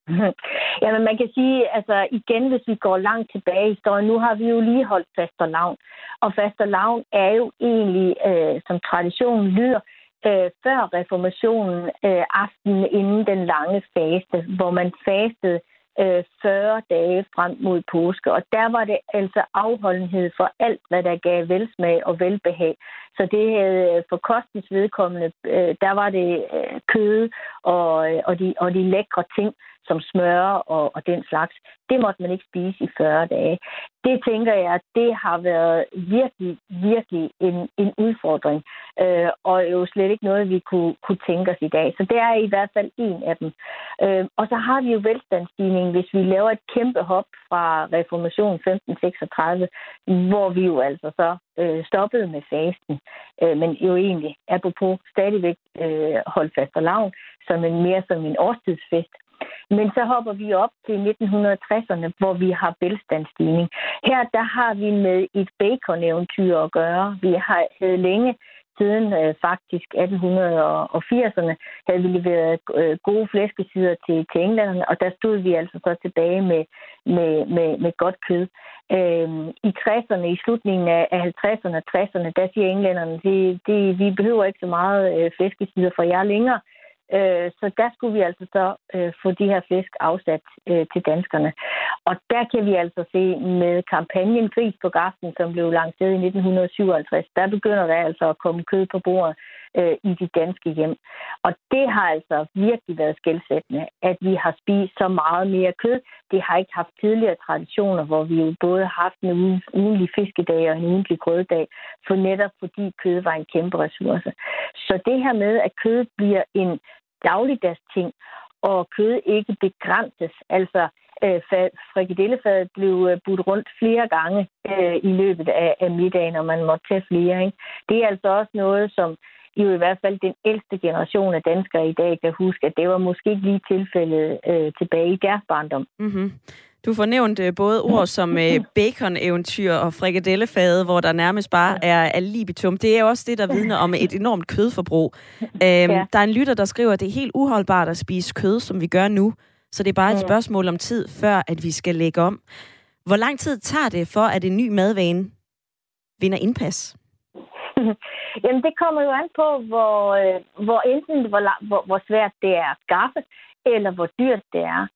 Jamen man kan sige, altså igen, hvis vi går langt tilbage i historien, nu har vi jo lige holdt fastelavn. Og fastelavn er jo egentlig, øh, som traditionen lyder, øh, før reformationen øh, aftenen inden den lange faste, hvor man fastede øh, 40 dage frem mod påske. Og der var det altså afholdenhed for alt, hvad der gav velsmag og velbehag. Så det havde øh, for kostens vedkommende, øh, der var det øh, kød og, øh, og, de, og de lækre ting, som smør og, og den slags. Det måtte man ikke spise i 40 dage. Det tænker jeg, det har været virkelig, virkelig en, en udfordring, øh, og jo slet ikke noget, vi kunne, kunne tænke os i dag. Så det er i hvert fald en af dem. Øh, og så har vi jo velstandsstigningen, hvis vi laver et kæmpe hop fra reformation 1536, hvor vi jo altså så øh, stoppede med fasten, øh, men jo egentlig, apropos, stadigvæk øh, holdt fast og lavn, som en mere som en årstidsfest. Men så hopper vi op til 1960'erne, hvor vi har velstandsstigning. Her der har vi med et bacon-eventyr at gøre. Vi har havde længe siden øh, faktisk 1880'erne havde vi leveret øh, gode flæskesider til, til englænderne, og der stod vi altså så tilbage med, med, med, med godt kød. Øh, I 60'erne, i slutningen af, af 50'erne og 60'erne, der siger englænderne, det, det, vi behøver ikke så meget øh, flæskesider for jer længere. Øh, Øh, så der skulle vi altså så øh, få de her fisk afsat øh, til danskerne. Og der kan vi altså se med kampagnen Gris på Gaften, som blev lanceret i 1957, der begynder der altså at komme kød på bordet øh, i de danske hjem. Og det har altså virkelig været skældsættende, at vi har spist så meget mere kød. Det har ikke haft tidligere traditioner, hvor vi jo både har haft en ugenlig fiskedag og en ugenlig grøddag, for netop fordi kød var en kæmpe ressource. Så det her med, at kød bliver en dagligdags ting, og kød ikke begrænses. Altså, øh, frikadellefadet blev øh, budt rundt flere gange øh, i løbet af, af middagen, og man måtte tage flere. Ikke? Det er altså også noget, som jo i hvert fald den ældste generation af danskere i dag kan huske, at det var måske ikke lige tilfældet øh, tilbage i deres barndom.
Mm-hmm. Du får nævnt øh, både ord som øh, bacon-eventyr og frikadellefade, hvor der nærmest bare er, er libitum. Det er også det, der vidner om et enormt kødforbrug. Øhm, ja. Der er en lytter, der skriver, at det er helt uholdbart at spise kød, som vi gør nu. Så det er bare et spørgsmål om tid, før at vi skal lægge om. Hvor lang tid tager det for, at en ny madvane vinder indpas?
Jamen, det kommer jo an på, hvor, øh, hvor enten hvor, hvor, hvor svært det er at skaffe, eller hvor dyrt det er.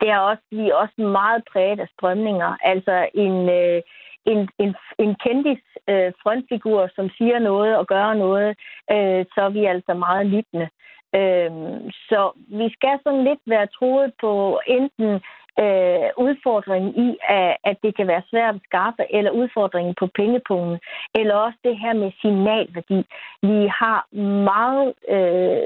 Det er også, vi er også meget præget af strømninger. Altså en, øh, en, en, en kendis øh, frontfigur, som siger noget og gør noget, øh, så er vi altså meget lyttende. Øh, så vi skal sådan lidt være troet på enten øh, udfordringen i, at, at det kan være svært at skaffe, eller udfordringen på pengepunkten, eller også det her med signalværdi. Vi har meget, øh,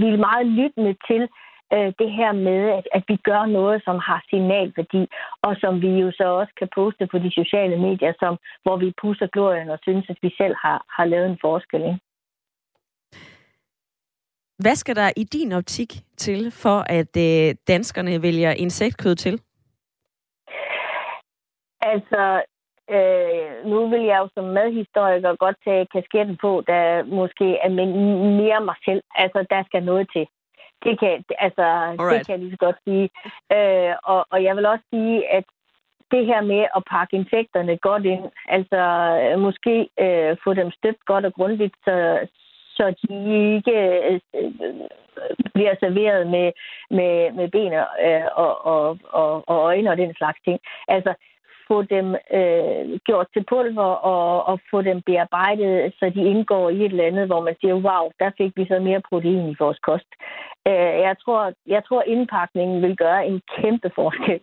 vi er meget lyttende til øh, det her med, at, at vi gør noget, som har signalværdi, og som vi jo så også kan poste på de sociale medier, som, hvor vi pusser glorien og synes, at vi selv har, har lavet en forskel. Ikke?
Hvad skal der i din optik til, for at øh, danskerne vælger insektkød til?
Altså, øh, nu vil jeg jo som madhistoriker godt tage kasketten på, der måske er mere mig selv. Altså, der skal noget til. Det kan, altså, det kan jeg lige så godt sige. Øh, og, og jeg vil også sige, at det her med at pakke insekterne godt ind, altså måske øh, få dem støbt godt og grundigt, så, så de ikke øh, bliver serveret med, med, med ben øh, og, og, og, og øjne og den slags ting. Altså, få dem øh, gjort til pulver og, og få dem bearbejdet, så de indgår i et eller andet, hvor man siger, wow, der fik vi så mere protein i vores kost. Øh, jeg, tror, jeg tror, indpakningen vil gøre en kæmpe forskel.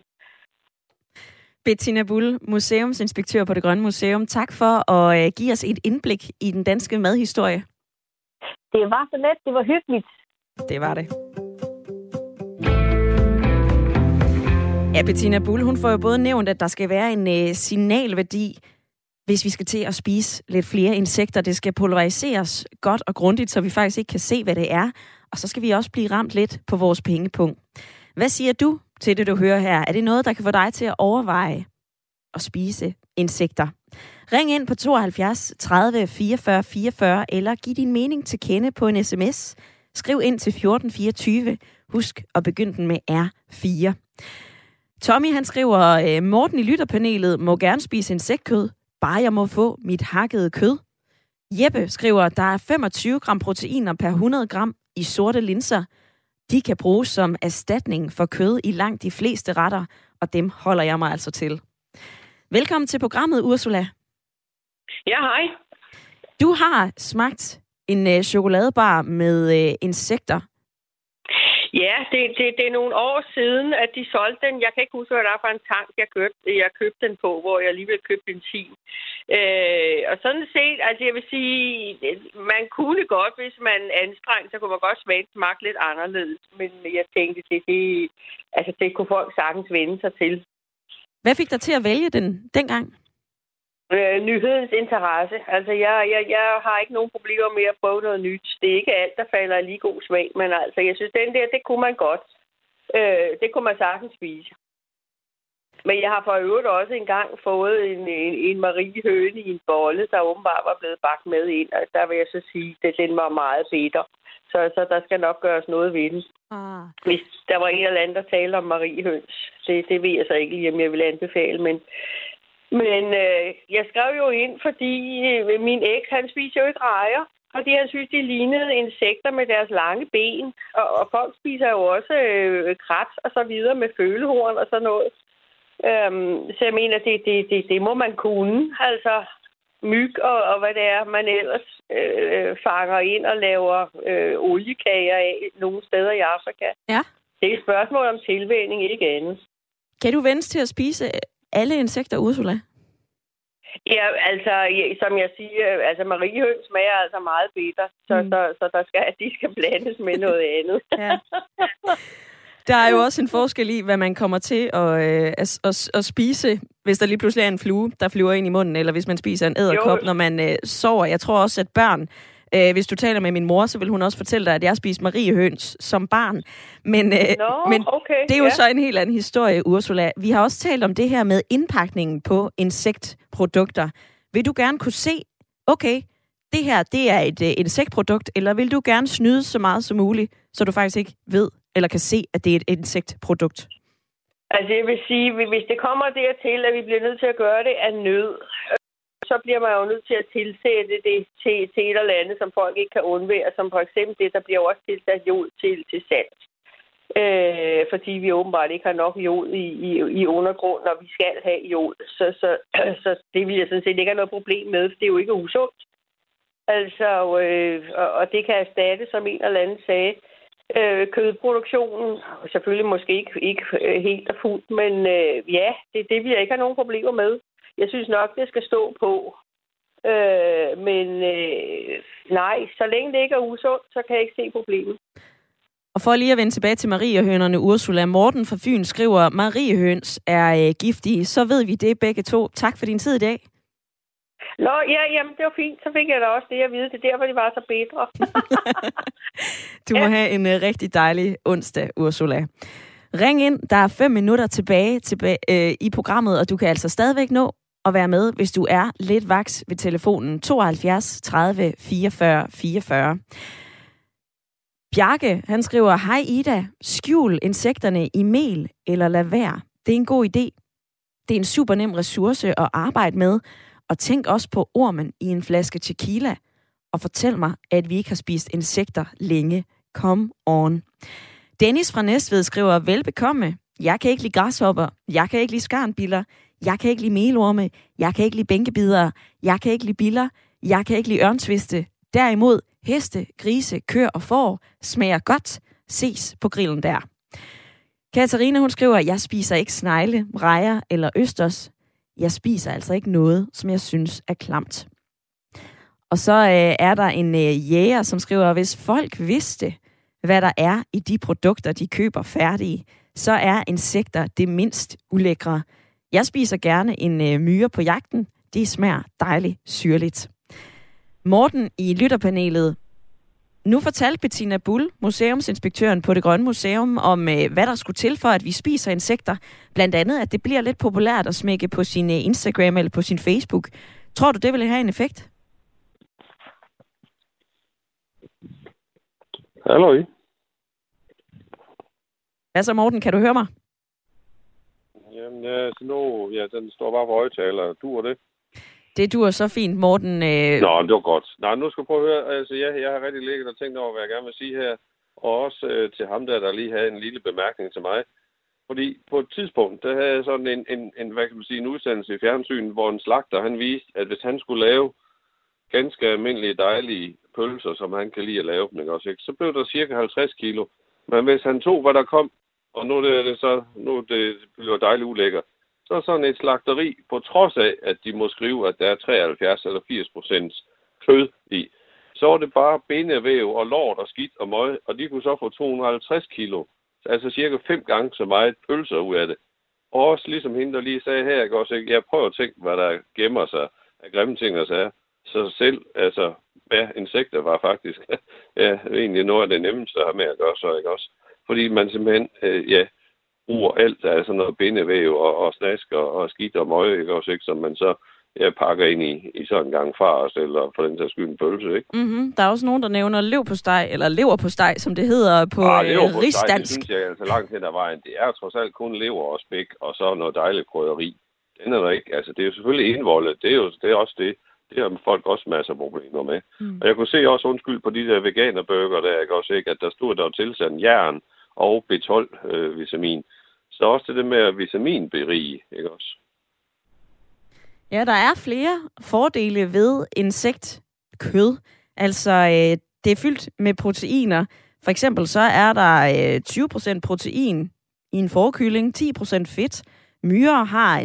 Bettina Bull, museumsinspektør på Det Grønne Museum. Tak for at øh, give os et indblik i den danske madhistorie.
Det var så let. Det var hyggeligt.
Det var det. Ja, Bettina Bull, hun får jo både nævnt, at der skal være en øh, signalværdi, hvis vi skal til at spise lidt flere insekter. Det skal polariseres godt og grundigt, så vi faktisk ikke kan se, hvad det er. Og så skal vi også blive ramt lidt på vores pengepunkt. Hvad siger du til det, du hører her? Er det noget, der kan få dig til at overveje at spise insekter? Ring ind på 72 30 44 44, eller giv din mening til kende på en sms. Skriv ind til 1424. Husk at begynde den med R4. Tommy han skriver, øh, Morten i lytterpanelet må gerne spise insektkød, bare jeg må få mit hakkede kød. Jeppe skriver, der er 25 gram proteiner per 100 gram i sorte linser. De kan bruges som erstatning for kød i langt de fleste retter, og dem holder jeg mig altså til. Velkommen til programmet, Ursula.
Ja, hej.
Du har smagt en øh, chokoladebar med øh, insekter.
Ja, det, det, det er nogle år siden, at de solgte den. Jeg kan ikke huske, hvad der er for en tank, jeg købte, jeg købte den på, hvor jeg alligevel købte benzin. Øh, og sådan set, altså jeg vil sige, man kunne godt, hvis man anstrengte, så kunne man godt smage smagt lidt anderledes. Men jeg tænkte, det, det, altså, det kunne folk sagtens vende sig til.
Hvad fik dig til at vælge den dengang?
Øh, nyhedens interesse. Altså, jeg, jeg, jeg har ikke nogen problemer med at prøve noget nyt. Det er ikke alt, der falder i lige god smag, men altså, jeg synes, den der, det kunne man godt. Øh, det kunne man sagtens spise. Men jeg har for øvrigt også engang fået en, en, en Marie Høne i en bolle, der åbenbart var blevet bagt med ind. Og der vil jeg så sige, at den var meget bitter. Så, så der skal nok gøres noget ved den. Ah. Hvis der var en eller anden, der talte om Marie Høns. Det, det ved jeg så ikke lige, om jeg vil anbefale. Men, men øh, jeg skrev jo ind, fordi øh, min eks, han spiser jo ikke rejer. Fordi han synes, de lignede insekter med deres lange ben. Og, og folk spiser jo også øh, krat og så videre med følehorn og sådan noget. Øhm, så jeg mener, det, det, det, det må man kunne. Altså myg og, og hvad det er, man ellers øh, fanger ind og laver øh, oliekager af nogle steder i Afrika.
Ja.
Det er et spørgsmål om tilvænning, ikke andet.
Kan du vende til at spise alle insekter, Ursula?
Ja, altså, som jeg siger, altså mariehøns smager altså meget bitter, så, mm. så, så der skal, de skal blandes med noget andet. ja.
Der er jo også en forskel i, hvad man kommer til at, øh, at, at, at spise, hvis der lige pludselig er en flue, der flyver ind i munden, eller hvis man spiser en æderkop, når man øh, sover. Jeg tror også, at børn Øh, hvis du taler med min mor, så vil hun også fortælle dig, at jeg spiste mariehøns som barn. Men, øh,
no,
men
okay,
det er jo
ja.
så en helt anden historie, Ursula. Vi har også talt om det her med indpakningen på insektprodukter. Vil du gerne kunne se, okay, det her det er et uh, insektprodukt, eller vil du gerne snyde så meget som muligt, så du faktisk ikke ved eller kan se, at det er et insektprodukt?
Altså jeg vil sige, hvis det kommer dertil, at vi bliver nødt til at gøre det af nød, så bliver man jo nødt til at tilsætte det til, til et eller andet, som folk ikke kan undvære, som for eksempel det, der bliver også tilsat jod til, til salt. øh, fordi vi åbenbart ikke har nok jod i, i, i undergrunden, og vi skal have jod. Så, så, så det vil jeg sådan set ikke have noget problem med, for det er jo ikke usundt. Altså, øh, og, og det kan erstatte, som en eller anden sagde, øh, kødproduktionen. Selvfølgelig måske ikke, ikke helt og fuldt, men øh, ja, det, det vil jeg ikke have nogen problemer med. Jeg synes nok, det skal stå på. Øh, men øh, nej, så længe det ikke er usundt, så kan jeg ikke se problemet.
Og for lige at vende tilbage til Mariehønerne, Ursula Morten fra Fyn skriver, Mariehøns er øh, giftige, så ved vi det begge to. Tak for din tid i dag.
Nå, ja, jamen, det var fint. Så fik jeg da også det at vide. Det er derfor, de var så bedre.
du må ja. have en uh, rigtig dejlig onsdag, Ursula. Ring ind. Der er fem minutter tilbage, tilbage øh, i programmet, og du kan altså stadigvæk nå at være med, hvis du er lidt vaks ved telefonen 72 30 44 44. Bjarke, han skriver, Hej Ida, skjul insekterne i mel eller lad være. Det er en god idé. Det er en super nem ressource at arbejde med, og tænk også på ormen i en flaske tequila, og fortæl mig, at vi ikke har spist insekter længe. Come on. Dennis fra Næstved skriver, velbekomme. Jeg kan ikke lide græshopper. Jeg kan ikke lide skarnbiller. Jeg kan ikke lide melorme. Jeg kan ikke lide bænkebidere. Jeg kan ikke lide biller. Jeg kan ikke lide ørnsviste. Derimod, heste, grise, kør og får smager godt. Ses på grillen der. Katarina, hun skriver, jeg spiser ikke snegle, rejer eller østers. Jeg spiser altså ikke noget, som jeg synes er klamt. Og så øh, er der en øh, jæger, som skriver, hvis folk vidste, hvad der er i de produkter, de køber færdige, så er insekter det mindst ulækre. Jeg spiser gerne en øh, myre på jagten. Det smager dejligt syrligt. Morten i lytterpanelet. Nu fortalte Bettina Bull, museumsinspektøren på det Grønne Museum, om øh, hvad der skulle til for, at vi spiser insekter. Blandt andet, at det bliver lidt populært at smække på sin øh, Instagram eller på sin Facebook. Tror du, det vil have en effekt?
Hallo.
Hvad så, Morten? Kan du høre mig?
Jamen, altså nu, ja, den står bare på højtaler. Du og det?
Det duer så fint, Morten. Øh...
Nå, det var godt. Nej, nu skal du prøve at høre. Altså, jeg, jeg har rigtig ligget og tænkt over, hvad jeg gerne vil sige her. Og også øh, til ham der, der lige havde en lille bemærkning til mig. Fordi på et tidspunkt, der havde jeg sådan en, en, en, hvad kan man sige, en udsendelse i fjernsyn, hvor en slagter, han viste, at hvis han skulle lave ganske almindelige dejlige pølser, som han kan lide at lave dem, ikke også, ikke? så blev der cirka 50 kilo. Men hvis han tog, hvad der kom, og nu er det så, nu det bliver dejligt ulækkert, så sådan et slagteri, på trods af, at de må skrive, at der er 73 eller 80 procent kød i, så var det bare benevæv og lort og skidt og møg, og de kunne så få 250 kilo. Altså cirka fem gange så meget pølser ud af det. Og også ligesom hende, der lige sagde her, jeg, også, jeg prøver at tænke, hvad der gemmer sig af grimme ting og sager. Så selv, altså, ja, insekter var faktisk ja, egentlig noget af det nemmeste at have med at gøre så, ikke også? Fordi man simpelthen, øh, ja, bruger alt af sådan noget bindevæv og, og snask og, og skidt og møg, ikke også, ikke, som man så ja, pakker ind i, i sådan en gang fars, eller for den sags skyld en pølse, ikke?
Mm-hmm. Der er også nogen, der nævner lev på steg, eller lever på steg, som det hedder på ah, øh, rigsdansk.
Det synes jeg altså langt hen ad vejen. Det er trods alt kun lever og spæk, og så noget dejligt krydderi. Den er der ikke. Altså, det er jo selvfølgelig indvoldet. Det er jo det er også det. Det har folk også masser af problemer med. Mm. Og jeg kunne se også undskyld på de der veganerbøger der, ikke også ikke, at der stod, der tilsat jern og B12-vitamin. Øh, så også det med vitaminberige, ikke også?
Ja, der er flere fordele ved insektkød. Altså, øh, det er fyldt med proteiner. For eksempel så er der øh, 20% protein i en forkylling, 10% fedt. Myrer har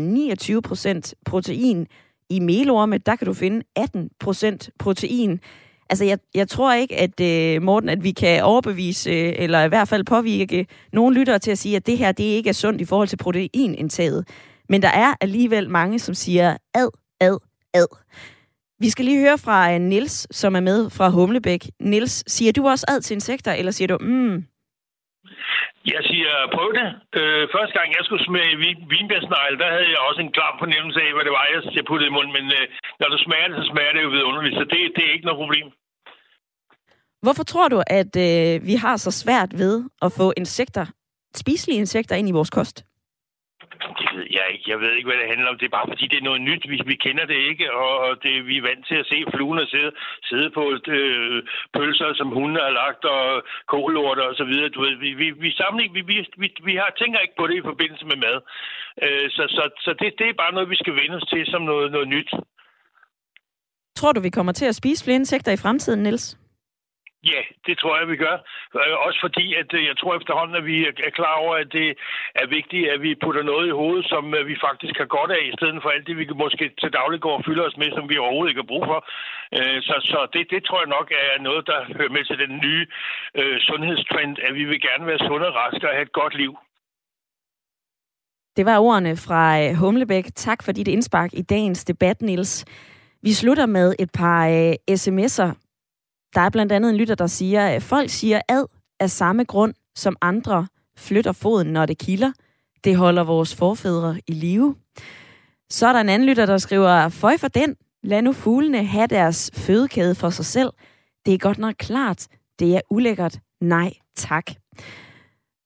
29% protein. I melorme, der kan du finde 18% protein. Altså, jeg, jeg tror ikke, at øh, Morten, at vi kan overbevise, øh, eller i hvert fald påvirke nogle lyttere til at sige, at det her, det ikke er sundt i forhold til proteinindtaget. Men der er alligevel mange, som siger ad, ad, ad. Vi skal lige høre fra øh, Nils, som er med fra Humlebæk. Nils, siger du også ad til insekter, eller siger du, mm,
jeg siger, prøv det. Øh, første gang, jeg skulle smage vinbærsnegle, der havde jeg også en klar fornemmelse af, hvad det var, jeg puttede i munden. Men øh, når du smager det, så smager det jo vidunderligt, så det, det er ikke noget problem.
Hvorfor tror du, at øh, vi har så svært ved at få insekter, spiselige insekter ind i vores kost?
Ja, jeg. Jeg ved ikke, hvad det handler om. Det er bare fordi, det er noget nyt. Vi, vi kender det ikke, og det, vi er vant til at se fluerne sidde, sidde på øh, pølser, som hunde har lagt, og kålorter og så videre. Du ved, vi, vi, vi, samling, vi, vi, vi, vi har, tænker ikke på det i forbindelse med mad. Øh, så så, så det, det er bare noget, vi skal vende os til som noget, noget nyt.
Tror du, vi kommer til at spise flere insekter i fremtiden, Niels?
Ja, det tror jeg, vi gør. Øh, også fordi, at øh, jeg tror efterhånden, at vi er klar over, at det er vigtigt, at vi putter noget i hovedet, som øh, vi faktisk har godt af, i stedet for alt det, vi måske til daglig går og fylder os med, som vi overhovedet ikke har brug for. Så, så det, det tror jeg nok er noget, der hører med til den nye øh, sundhedstrend, at vi vil gerne være sunde og raske og have et godt liv.
Det var ordene fra Humlebæk. Tak for dit indspark i dagens debat, Nils. Vi slutter med et par sms'er, der er blandt andet en lytter, der siger, at folk siger ad af samme grund, som andre flytter foden, når det kilder. Det holder vores forfædre i live. Så er der en anden lytter, der skriver, føj for den, lad nu fuglene have deres fødekæde for sig selv. Det er godt nok klart, det er ulækkert. Nej, tak.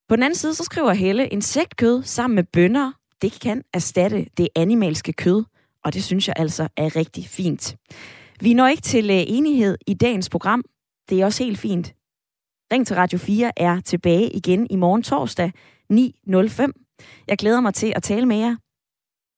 På den anden side, så skriver Helle, insektkød sammen med bønder, det kan erstatte det animalske kød, og det synes jeg altså er rigtig fint. Vi når ikke til øh, enighed i dagens program. Det er også helt fint. Ring til Radio 4 er tilbage igen i morgen torsdag 9.05. Jeg glæder mig til at tale med jer.